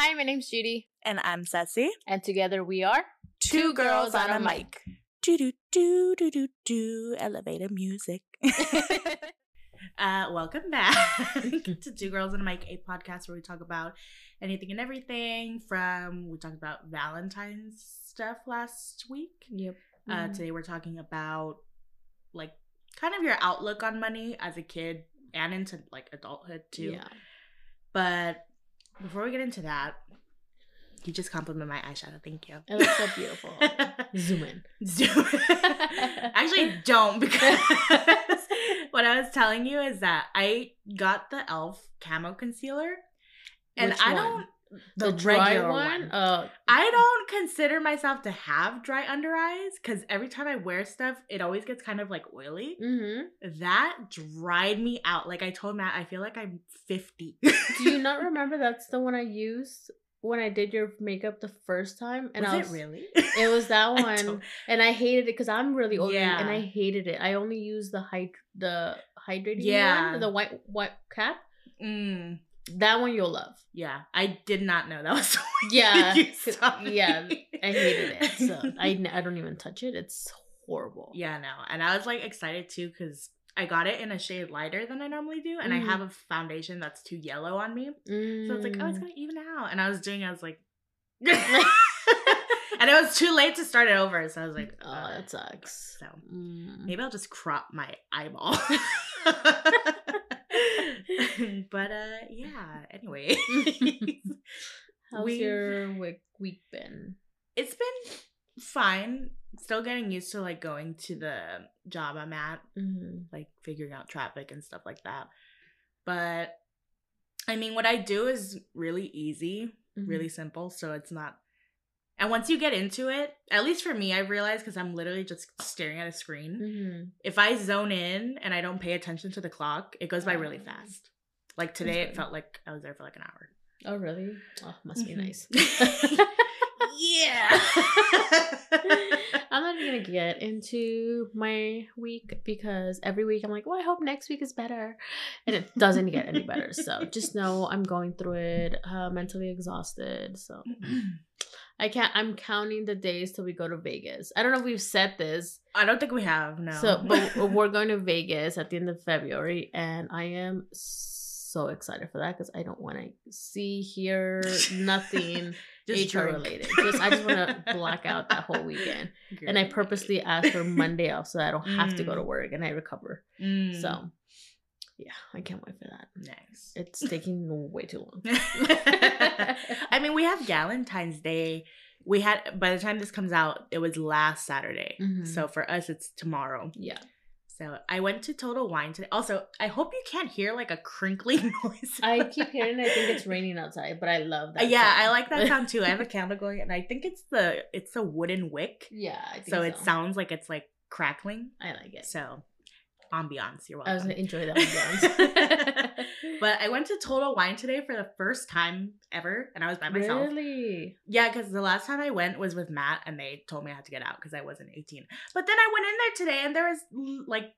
Hi, my name's Judy, And I'm Ceci. and together we are Two girls on a mic. Do do do do do do elevator music. uh, welcome back to Two Girls on a Mic, a podcast where we talk about anything and everything. From we talked about Valentine's stuff last week. Yep. Uh, Mhm. today we're talking about like kind of your outlook on money as a kid and into like adulthood too. Yeah. But before we get into that, you just complimented my eyeshadow. Thank you. It looks so beautiful. Zoom in. Zoom. In. Actually, don't because what I was telling you is that I got the Elf camo concealer, and Which I one? don't The, the, dry regular one. one. Oh, I don't consider myself to have dry under eyes because every time I wear stuff, it always gets kind of like oily. mm-hmm. That dried me out. Like I told Matt, I feel like I'm 50. Do you not remember that's the one I used when I did your makeup the first time? And was, I was it really? It was that one, don't- and I hated it because I'm really oily, Yeah. and I hated it. I only used the hyd- the hydrating Yeah. one, the white white cap. Mm, That one you'll love. yeah, I did not know that was the one Yeah, you 'cause- me. yeah, I hated it. So I, I don't even touch it. It's horrible. Yeah, no. And I was like excited too because I got it in a shade lighter than I normally do. And Mhm. I have a foundation that's too yellow on me. So it's like, oh, it's Mm. to even out. And I was doing, I was like, and it was too late to start it over. So I was like, Oh, uh, that sucks. So Mm. maybe I'll just crop my eyeball. but uh yeah, anyway. How's we- your week week been? it's been fine. Still getting used to like going to the job I'm at Mm-hmm. like figuring out traffic and stuff like that. But I mean, what I do is really easy, Mm-hmm. really simple. So it's not. And once you get into it, at least for me, I realized because I'm literally just staring at a screen. Mm-hmm. If I zone in and I don't pay attention to the clock, it goes by really Oh. fast. Like today, it felt like I was there for like an hour. Oh, really? Oh, must be Mhm. nice. yeah. I'm not even gonna get into my week because every week I'm like, well, I hope next week is better, and it doesn't get any better. So just know I'm going through it, uh, mentally exhausted. So I can't. I'm counting the days till we go to Vegas. I don't know if we've said this. I don't think we have no. So, but we're going to Vegas at the end of February, and I am so excited for that because I don't want to see, hear nothing Just HR drink. related. Just I just want to black out that whole weekend, and I purposely asked for Monday off so I don't have to go to Mm. work and I recover. Mm. So, yeah, I can't wait for that. nice. It's taking way too long. I mean, we have Valentine's Day. We had by the time this comes out, it was last Saturday. Mhm. So for us, it's tomorrow. Yeah, So I went to Total Wine today. Also, I hope you can't hear like a crinkling noise. I keep hearing. I think it's raining outside, but I love that. yeah, sound. I like that sound too. I have a candle going, and I think it's the it's a wooden wick, Yeah, I think so it sounds like it's like crackling. I like it. So ambiance, you're welcome. I was gonna enjoy that ambiance. but I went to Total Wine today for the first time ever, and I was by myself. Really? Yeah, because the last time I went was with Matt, and they told me I had to get out because I wasn't 18. But then I went in there today, and there was like,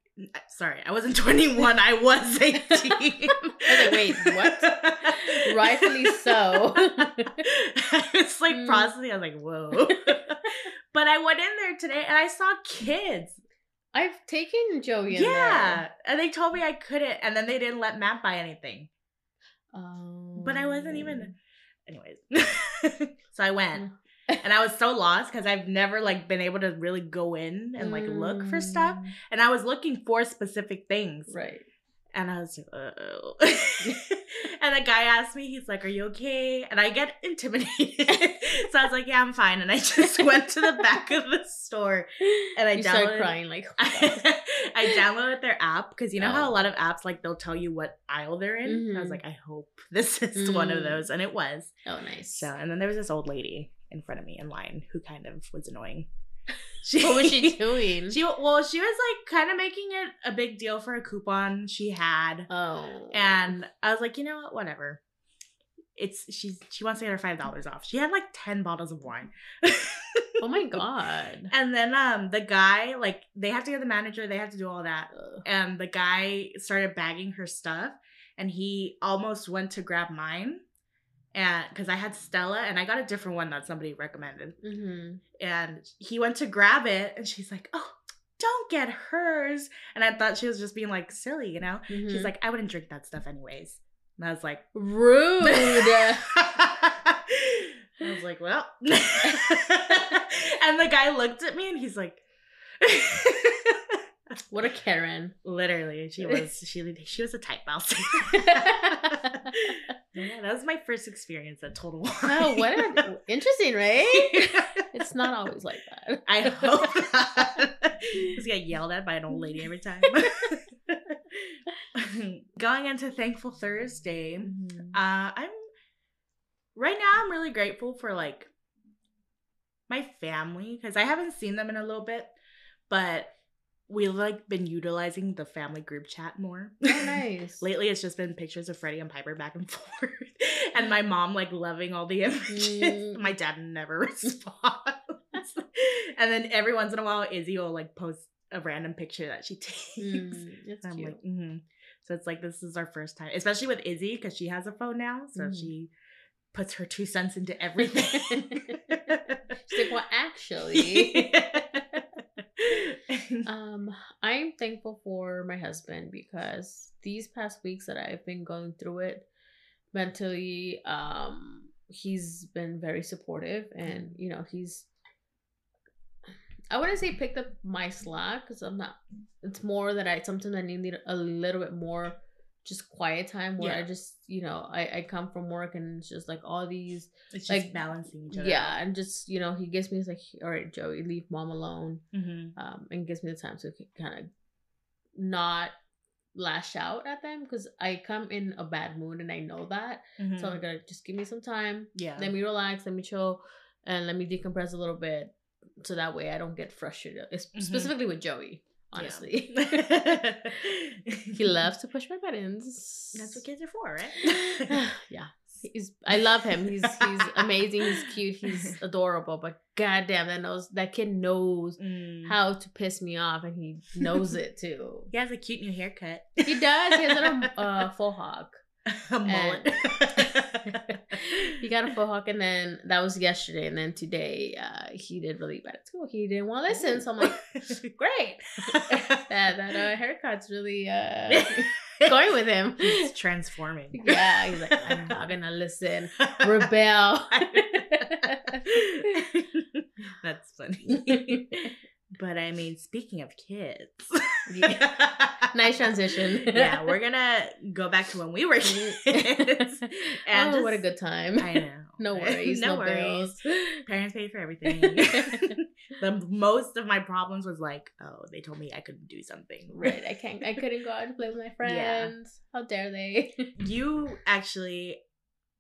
sorry, I wasn't 21. I was 18. I was like, wait, what? Rightfully so. it's like Mm. processing. I was like, whoa. but I went in there today, and I saw kids. I've taken Joey in yeah, and they told me I couldn't, and then they didn't let Matt buy anything. Um, But I wasn't even. Anyways, so I went. and I was so lost because I've never like been able to really go in and like look for stuff, Mm, and I was looking for specific things, Right. And I was like, oh. and the guy asked me, he's like, "Are you okay?" And I get intimidated, so I was like, "Yeah, I'm fine." And I just went to the back of the store and I you downloaded. crying like, God. I downloaded their app because you know how Oh. a lot of apps like they'll tell you what aisle they're in. I was Mhm. like, I hope this is one of Mm. those, and it was. oh nice. So, and then there was this old lady in front of me in line who kind of was annoying. what was she doing? She well, she was like kind of making it a big deal for a coupon she had, oh. and I was like, you know what, whatever. It's she's she wants to get her five dollars off. She had like ten bottles of wine. oh my god. And then um the guy like they have to get the manager, they have to do all that. Ugh. And the guy started bagging her stuff, and he almost went to grab mine, and because I had Stella and I got a different one that somebody recommended, Mm-hmm. and he went to grab it, and she's like, "Oh, don't get hers," and I thought she was just being like silly, you know. Mm-hmm. She's like, "I wouldn't drink that stuff anyways," and I was like, rude. I was like, well. and the guy looked at me and he's like, what a Karen. literally, she was she she was a type mouse. yeah, that was my first experience at Total Wine. Oh, what a, interesting, right? It's not always like that. I hope not. Just get yelled at by an old lady every time. Going into Thankful Thursday, Mhm. uh, I'm right now. I'm really grateful for like my family because I haven't seen them in a little bit, but we've like been utilizing the family group chat more. Oh, nice. Lately, it's just been pictures of Freddie and Piper back and forth, and my mom like loving all the images. Mm. My dad never responds, and then every once in a while, Izzy will like post a random picture that she takes. Mm, it's I'm cute. like, mm-hmm. so it's like this is our first time, especially with Izzy because she has a phone now, so Mhm. she puts her two cents into everything. She's like, well, actually, um, I'm thankful for my husband because these past weeks that I've been going through it mentally, um, he's been very supportive and you know he's. I wouldn't say picked up my slack because I'm not. It's more that I sometimes I need a little bit more, just quiet time where I just you know I I come from work and it's just like all these it's just like, balancing each other. yeah and just you know he gives me he's like all right Joey leave mom alone Mm-hmm. um, and gives me the time to kind of not lash out at them because I come in a bad mood and I know that. So I'm gonna just give me some time, Mm-hmm. yeah. let me relax, let me chill, and let me decompress a little bit, so that way I don't get frustrated. Mhm. Specifically with Joey, honestly, Yeah. he loves to push my buttons. That's what kids are for, right? yeah. He's, I love him. He's he's amazing. He's cute. He's adorable. But goddamn, that knows that kid knows Mm. how to piss me off, and he knows it too. He has a cute new haircut. He does. He has a little uh, faux hawk. a mullet. He got a faux hawk, and then that was yesterday, and then today uh, he did really bad at school. He didn't want to listen, so I'm like, great. that that uh, haircut's really uh, going with him. He's transforming. Yeah, he's like, I'm not gonna listen. Rebel. That's funny. But I mean, speaking of kids. nice transition. yeah, we're gonna go back to when we were mm. kids. And oh, what a good time. I know. No worries. no, no, worries. bills. Parents paid for everything. the most of my problems was like, oh, they told me I couldn't do something. Right. I can't. I couldn't go out and play with my Yeah. friends. How dare they? You actually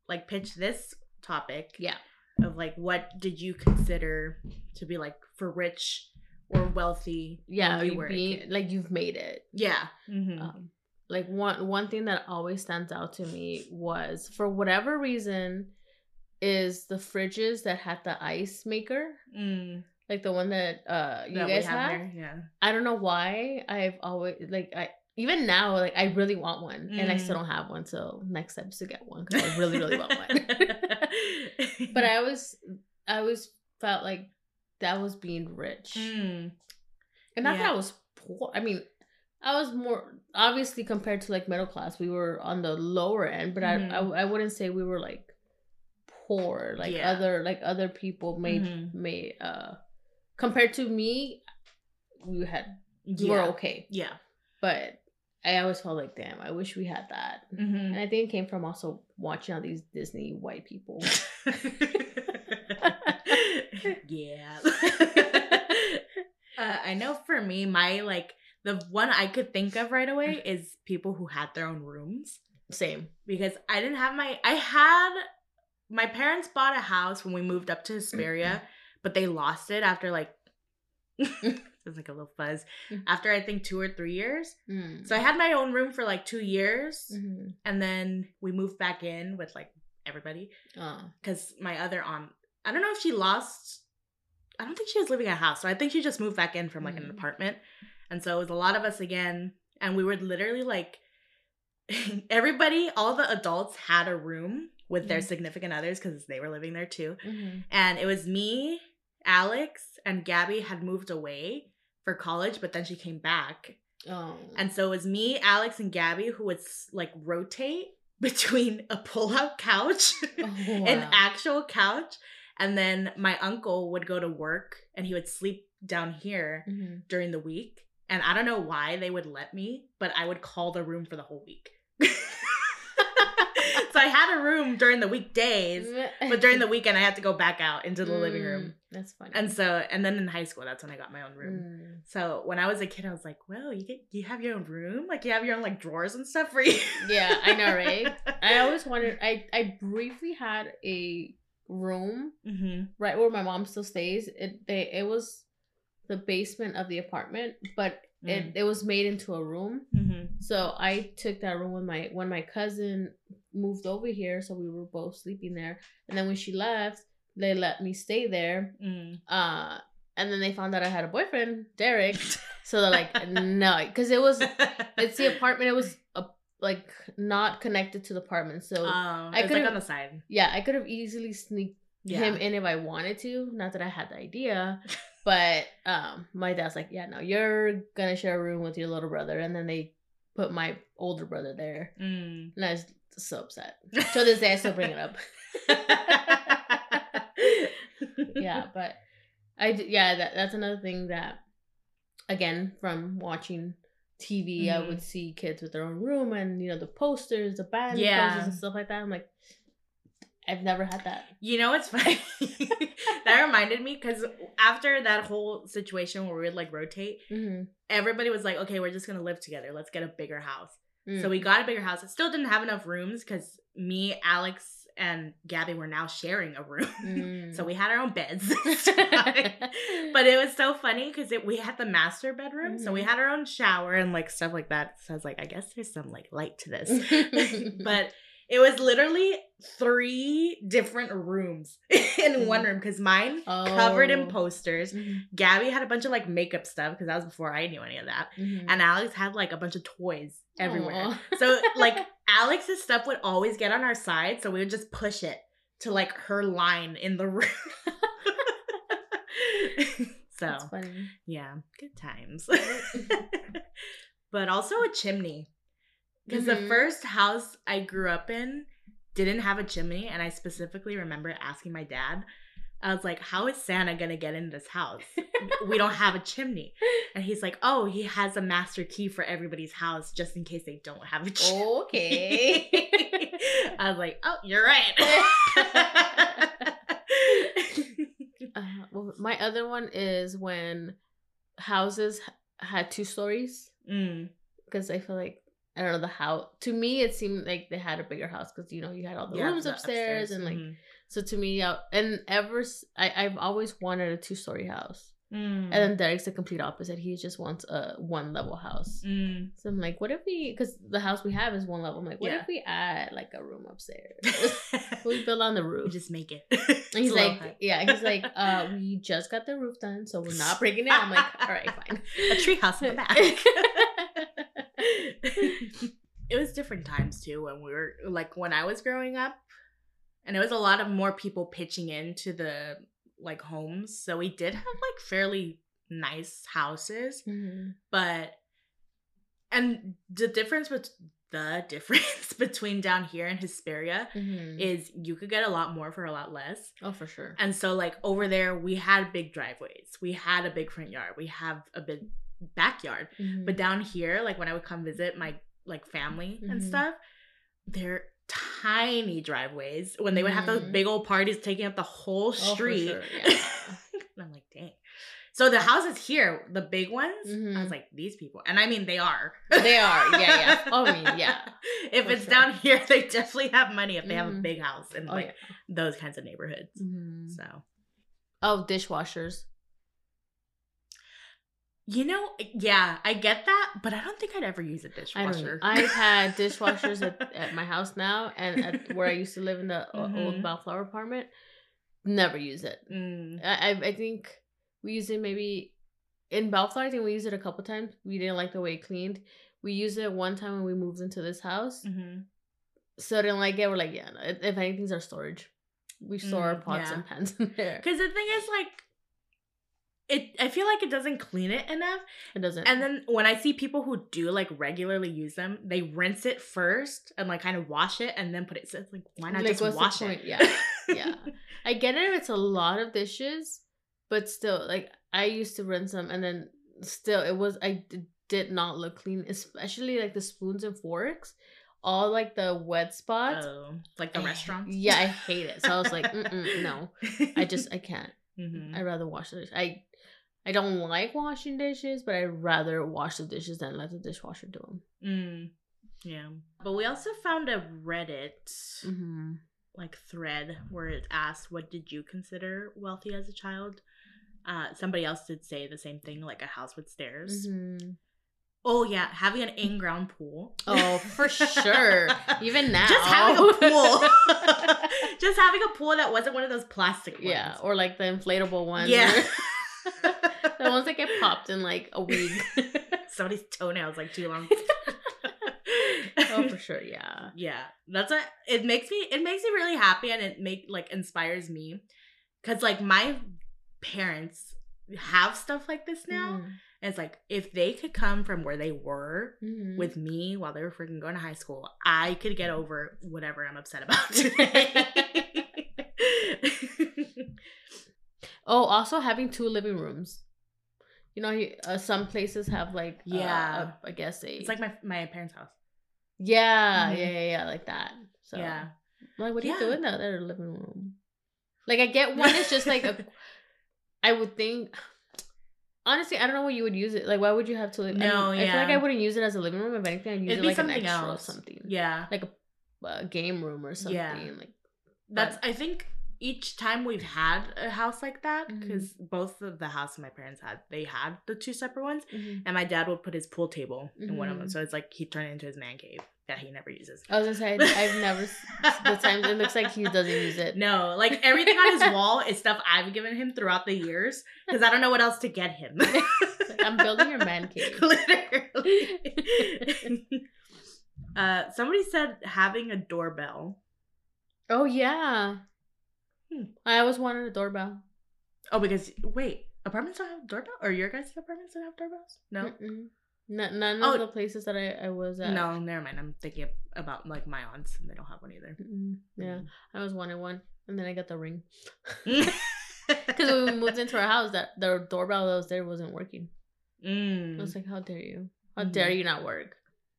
like pitched this topic. yeah. Of like, what did you consider to be like for rich or wealthy? Yeah. you You were being like you've made it. Yeah. Mhm. Um, like one one thing that always stands out to me was for whatever reason is the fridges that had the ice maker, Mm, like the one that uh you that we guys have have. there, Yeah. I don't know why I've always like I even now like I really want one and I still Mm. don't have one. So next step is to get one because I really really want one. but I always I always felt like that was being rich, Mm, and not that. I was poor. I mean, I was more obviously compared to like middle class. We were on the lower end, but Mhm. I, I I wouldn't say we were like poor like Yeah. other like other people made Mhm. made uh compared to me. We had we yeah. were okay, Yeah. but I always felt like damn. I wish we had that. Mhm. And I think it came from also watching all these Disney white people. yeah. uh, I know for me, my like the one I could think of right away is people who had their own rooms Same. because I didn't have my I had my parents bought a house when we moved up to Hesperia, but they lost it after like it's like a little fuzz after I think two or three years. Mm. So I had my own room for like two years, Mhm. and then we moved back in with like everybody because my other aunt, I don't know if she lost. I don't think she was living in a house, so I think she just moved back in from like an Mm. apartment, and so it was a lot of us again, and we were literally like, everybody, all the adults had a room with their Mhm. significant others because they were living there too. Mhm. And it was me, Alex, and Gabby had moved away for college, but then she came back. Oh. And so it was me, Alex, and Gabby who would like rotate between a pull-out couch, Oh, an actual couch, and then my uncle would go to work and he would sleep down here Mhm. during the week. And I don't know why they would let me, but I would call the room for the whole week. so I had a room during the weekdays, but during the weekend I had to go back out into the living room. Mm, That's funny. And so, and then in high school, that's when I got my own room. Mm. So when I was a kid, I was like, "Well, you get you have your own room, like you have your own like drawers and stuff for you." Yeah, I know, right? I always wondered. I I briefly had a room hmm right where my mom still stays. It they it was the basement of the apartment, but it it was made into a room. hmm So I took that room when my when my cousin moved over here, so we were both sleeping there. And then when she left, they let me stay there. mm Uh and then they found out I had a boyfriend, Derek. So they're like, no, because it was it's the apartment. It was like not connected to the apartment. So Oh, I could like on the side. yeah, I could have easily sneaked Yeah. him in if I wanted to. Not that I had the idea, but um, my dad's like, yeah, no, you're gonna share a room with your little brother, and then they put my older brother there, Mm. and I was so upset. To this day, I still bring it up. yeah, but I yeah, that that's another thing that again from watching TV, I Mhm. would see kids with their own room and you know the posters, the band Yeah. posters and stuff like that. I'm like, I've never had that. You know what's funny? that reminded me because after that whole situation where we would like rotate, Mm-hmm. everybody was like, "Okay, we're just gonna live together. Let's get a bigger house." Mm. So we got a bigger house. It still didn't have enough rooms because me, Alex, and Gabby were now sharing a room. Mm. so we had our own beds. but it was so funny because we had the master bedroom, so we Mhm. had our own shower and like stuff like that. So I was like, I guess there's some like light to this. but it was literally three different rooms in one Mm. room because mine covered in Oh. posters. Mhm. Gabby had a bunch of like makeup stuff because that was before I knew any of that. Mhm. And Alex had like a bunch of toys everywhere. Aw. So like Alex's stuff would always get on our side, so we would just push it to like her line in the room. so yeah, good times. but also a chimney. Because the Mhm. first house I grew up in didn't have a chimney, and I specifically remember asking my dad, I was like, How is Santa gonna get in this house? we don't have a chimney. And he's like, Oh, he has a master key for everybody's house just in case they don't have a chimney. Okay. I was like, Oh, you're right. Uh, well, my other one is when houses had two stories mm, because I feel like I don't know the house. To me, it seemed like they had a bigger house because you know you had all the yeah, rooms the upstairs, and like mhm. So. To me, uh, and ever I, I've always wanted a two story house, Mm, and then Derek's the complete opposite. He just wants a one level house. mm. So I'm like, what if we? Because the house we have is one level. I'm like, what Yeah. if we add like a room upstairs? we build on the We roof. just make it. And he's like, high. yeah, he's like, uh, we just got the roof done, so we're not breaking it. I'm like, all right, fine. a tree house in the back. it was different times too when we were like when I was growing up, and it was a lot of more people pitching into the like homes. So we did have like fairly nice houses, Mhm. but and the difference with the difference between down here and Hesperia Mhm. is you could get a lot more for a lot less. oh, for sure. And so like over there we had big driveways. We had a big front yard. We have a big backyard. Mhm. But down here, like when I would come visit my like family and Mhm. stuff, they're tiny driveways when they would have those Mhm. big old parties taking up the whole Oh, street. sure, yeah. and I'm like, dang. So the houses here, the big ones, I Mhm. was like, these people. And I mean they are. They are, yeah, yeah. Oh, I mean, yeah, If for it's sure. down here, they definitely have money if they have a Mhm. big house in oh like yeah. those kinds of neighborhoods. Mhm. So Oh, dishwashers. You know, yeah, I get that, but I don't think I'd ever use a dishwasher. I've had dishwashers at, at my house now, and at where I used to live in the o- old. Bellflower apartment. Never use it. Mm. I I I think we used it maybe in Bellflower. I think we used it a couple times. We didn't like the way it cleaned. We used it one time when we moved into this house. Mhm. still didn't like it. We're like, yeah, no, if anything's our storage. We store our Mm, pots yeah. and pans in there. Because the thing is, like, it. I feel like it doesn't clean it enough. It doesn't. And then when I see people who do like regularly use them, they rinse it first and like kind of wash it and then put it. So it's like, why not Like, just wash it? Yeah, yeah. I get it if it's a lot of dishes, but still, like I used to rinse them, and then still, it was I d- did not look clean, especially like the spoons and forks, all like the wet spots. Oh, like the I- restaurants. Yeah, I hate it. So I was like, no, I just I can't. Mhm. I'd rather wash the dish. I I don't like washing dishes, but I'd rather wash the dishes than let the dishwasher do them. Mm, yeah. But we also found a Reddit Mm-hmm. like thread where it asked, "What did you consider wealthy as a child?" Uh, somebody else did say the same thing, like a house with stairs. Mm-hmm. Oh yeah, having an in-ground pool. Oh, for sure. Even now, Just having a pool. Just having a pool that wasn't one of those plastic ones. Yeah, or like the inflatable ones. Yeah. the ones that get popped in like a week. Somebody's toenails like too long. oh, for sure. Yeah. yeah that's what it makes me it makes me really happy and it make like inspires me because like my parents have stuff like this now Mhm. and it's like if they could come from where they were Mhm. with me while they were freaking going to high school i could get over whatever i'm upset about today oh, also having two living rooms. You know, uh, some places have like uh, Yeah. a- I guess a it's like my my parents house yeah, Mhm. yeah, yeah, yeah, like that. So yeah I'm like, what are you doing in the other living room? Like, I get one is just like a. I would think. Honestly, I don't know what you would use it. Like, why would you have to? Live? No, I, I feel like. I wouldn't use it as a living room. If anything, I'd use It'd it like an something extra else. or something. yeah like a, a game room or something. Yeah. Like That's I think each time we've had a house like that because both of the house my parents had they had the two separate ones mhm. and my dad would put his pool table in one of them Mhm. so it's like he turned it into his man cave that he never uses. I was gonna say I've never the times it looks like he doesn't use it. No, like everything on his wall is stuff I've given him throughout the years because I don't know what else to get him. Like, I'm building your man cave. Literally. uh, somebody said having a doorbell. Oh yeah. Hmm. I always wanted a doorbell. Oh, because wait, apartments don't have doorbell, or your guys' apartments don't have doorbells? No. N- none Oh. of the places that I, I was at. No, never mind. I'm thinking about like my aunts, and they don't have one either. Mm-mm. Yeah, I always wanted one, and then I got the ring Mm. because when we moved into our house, that the doorbell that was there wasn't working. I Mm. was like, "How dare you? How Mhm. dare you not work?"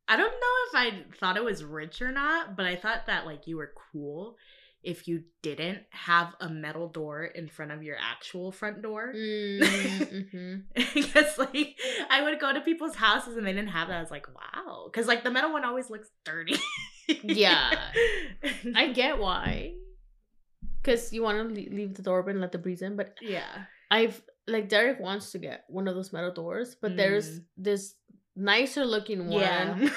I don't know if I thought it was rich or not, but I thought that like you were cool if you didn't have a metal door in front of your actual front door. Mm-hmm. Because like I would go to people's houses and they didn't have that. I was like, wow, because like the metal one always looks dirty. Yeah. I get why, because you want to leave the door open, and let the breeze in. But yeah. I've like Derek wants to get one of those metal doors, but there's Mm. this nicer looking one, Yeah.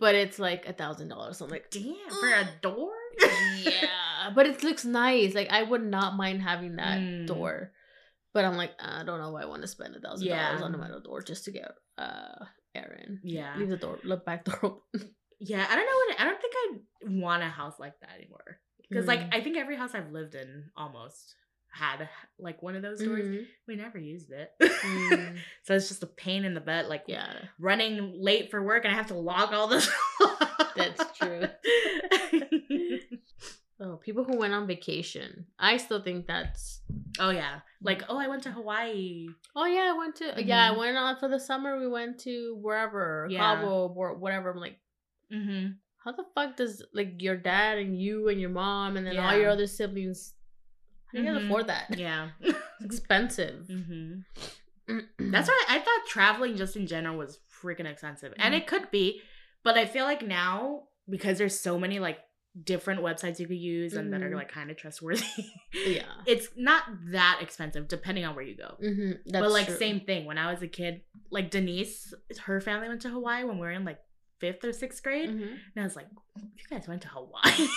but it's like a thousand dollars. I'm like, Damn, for a door? yeah, but it looks nice. Like I would not mind having that Mm. door, but I'm like, I don't know why I want to spend a thousand dollars on a metal door just to get uh Aaron. Yeah. leave the door, the back door open. Yeah, I don't know what I don't think I want a house like that anymore. Because like Mm. I think every house I've lived in almost had like one of those doors. Mhm. We never used it. Mm. so it's just a pain in the butt, like Yeah, running late for work and I have to log all this. That's true. Oh, people who went on vacation. I still think that's. oh yeah. Like, oh I went to Hawaii. Oh yeah, I went to. Yeah, I Mhm. went on for the summer. We went to wherever, Yeah. Cabo or whatever. I'm like, Mm-hmm. how the fuck does like your dad and you and your mom and then all your other siblings? How do you guys Mhm. afford that? Yeah. It's expensive. mm-hmm. That's why I thought traveling just in general was freaking expensive. And Mm. it could be, but I feel like now because there's so many like different websites you could use and that are Mhm. like kind of trustworthy. yeah. it's not that expensive depending on where you go. Mm-hmm. But like true. same thing when I was a kid, like Denise, her family went to Hawaii when we were in like fifth or sixth grade. Mhm. And I was like, you guys went to Hawaii.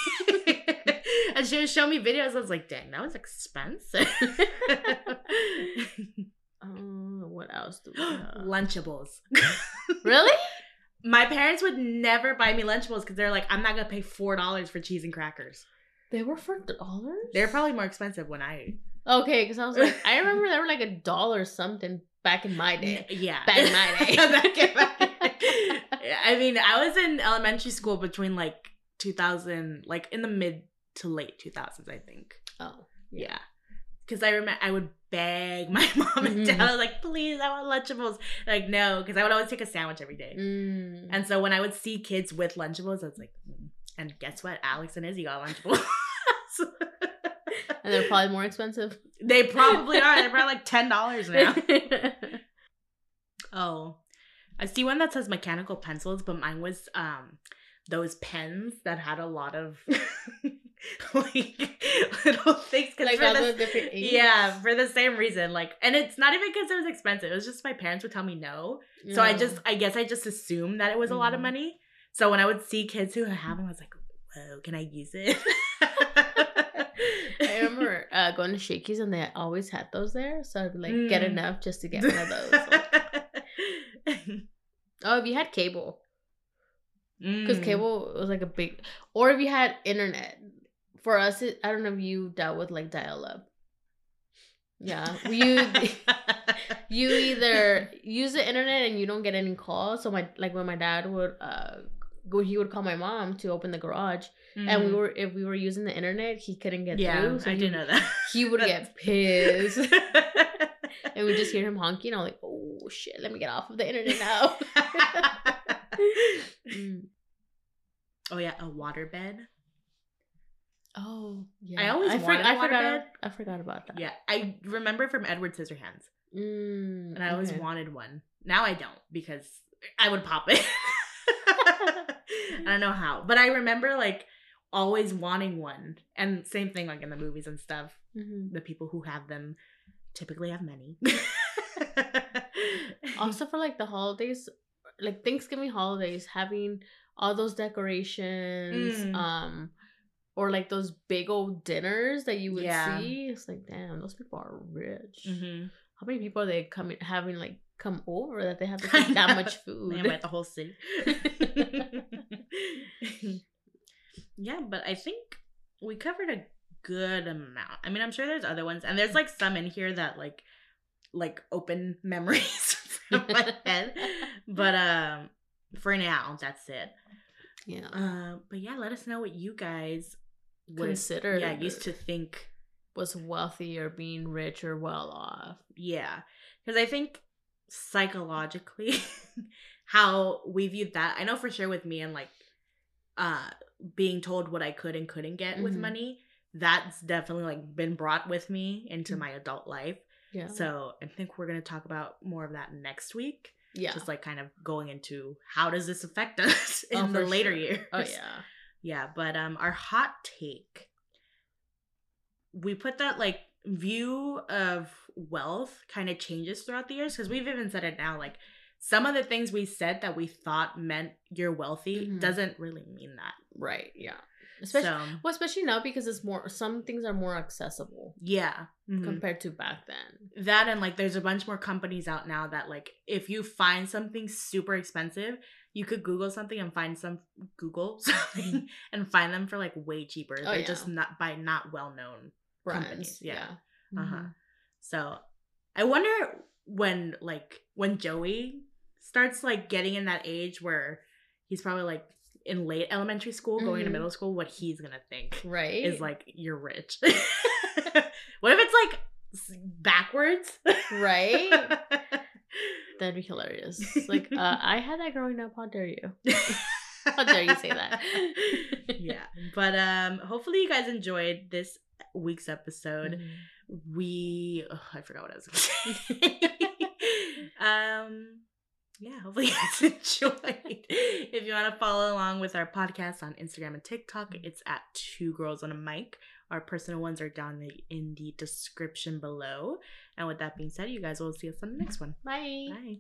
and she would show me videos. I was like, dang, that was expensive. Uh, what else do we have? Lunchables. really? My parents would never buy me Lunchables because they're like, I'm not gonna pay four dollars for cheese and crackers. They were for dollars. They're probably more expensive when I. okay. Because I was like, I remember they were like a dollar something back in my day. Yeah, Back in my day. Back in my day. I mean, I was in elementary school between like 2000, like in the mid to late 2000s, I think. Oh, Yeah. Because I remember I would beg my mom and dad. Mhm. I was like, please, I want Lunchables. Like, no, because I would always take a sandwich every day. Mm. And so when I would see kids with Lunchables, I was like, mm. and guess what? Alex and Izzy got Lunchables. and they're probably more expensive. they probably are. They're probably like $10 now. Oh, I see one that says mechanical pencils, but mine was um those pens that had a lot of like little things. like for all the- different yeah, for the same reason. Like, and it's not even because it was expensive. It was just my parents would tell me no. So I just, I guess, I just assumed that it was a lot of Mhm. money. So when I would see kids who have them, I was like, "Whoa, can I use it?" I remember uh, going to Shakey's and they always had those there, so I'd like get Mm. enough just to get one of those. oh, if you had cable, because Mm. cable was like a big, or if you had internet. For us, it, I don't know if you dealt with like dial up. Yeah, you you either use the internet and you don't get any calls. So my like when my dad would uh go, he would call my mom to open the garage, and we Mm. were if we were using the internet, he couldn't get yeah, through. So I he, did know that. He would get pissed, and we just hear him honking. I'm like, oh shit, let me get off of the internet now. Mm. oh yeah, a waterbed. Oh yeah, I always I, wanted I forgot. waterbed. I forgot about that. Yeah, I remember from Edward Scissorhands, Mm, and I always okay. wanted one. Now I don't because I would pop it. I don't know how, but I remember like always wanting one, and same thing like in the movies and stuff. Mhm. The people who have them typically have many. Also for like the holidays, like Thanksgiving holidays, having all those decorations, Mm. um, or like those big old dinners that you would Yeah. see. It's like, damn, those people are rich. Mhm. How many people are they coming having like come over that they have to cook that much food? They invite the whole city. yeah, but I think we covered a good amount. I mean, I'm sure there's other ones, and there's like some in here that like like open memories from my head. But um, for now, that's it. yeah, Uh, but yeah, let us know what you guys consider. yeah used to think. was wealthy or being rich or well off. Yeah, because I think psychologically, how we viewed that. I know for sure with me and like uh being told what I could and couldn't get with Mhm. money. That's definitely like been brought with me into Mhm. my adult life. Yeah. So I think we're gonna talk about more of that next week. yeah. Just like kind of going into how does this affect us in Oh, the later sure. years. Oh yeah. Yeah, but um our hot take we put that like view of wealth kind of changes throughout the years because we've even said it now like some of the things we said that we thought meant you're wealthy Mhm. doesn't really mean that. Right. Yeah. Especially so, well, especially now because it's more some things are more accessible yeah. Mhm. compared to back then. that and like there's a bunch more companies out now that like if you find something super expensive you could google something and find some google something and find them for like way cheaper Oh, they're yeah. just not by not well known Brands. Companies, yeah. yeah. uh-huh Mhm. so i wonder when like when joey starts like getting in that age where he's probably like in late elementary school going to Mhm. middle school what he's gonna think Right. is like you're rich what if it's like backwards right. That'd be hilarious. Like uh, I had that growing up. How dare you? How dare you say that? yeah but um hopefully you guys enjoyed this week's episode Mhm. we ugh, i forgot what i was um yeah hopefully you guys enjoyed if you want to follow along with our podcast on instagram and tiktok it's at two girls on a mic our personal ones are down in the description below and with that being said you guys will see us on the next one Bye. bye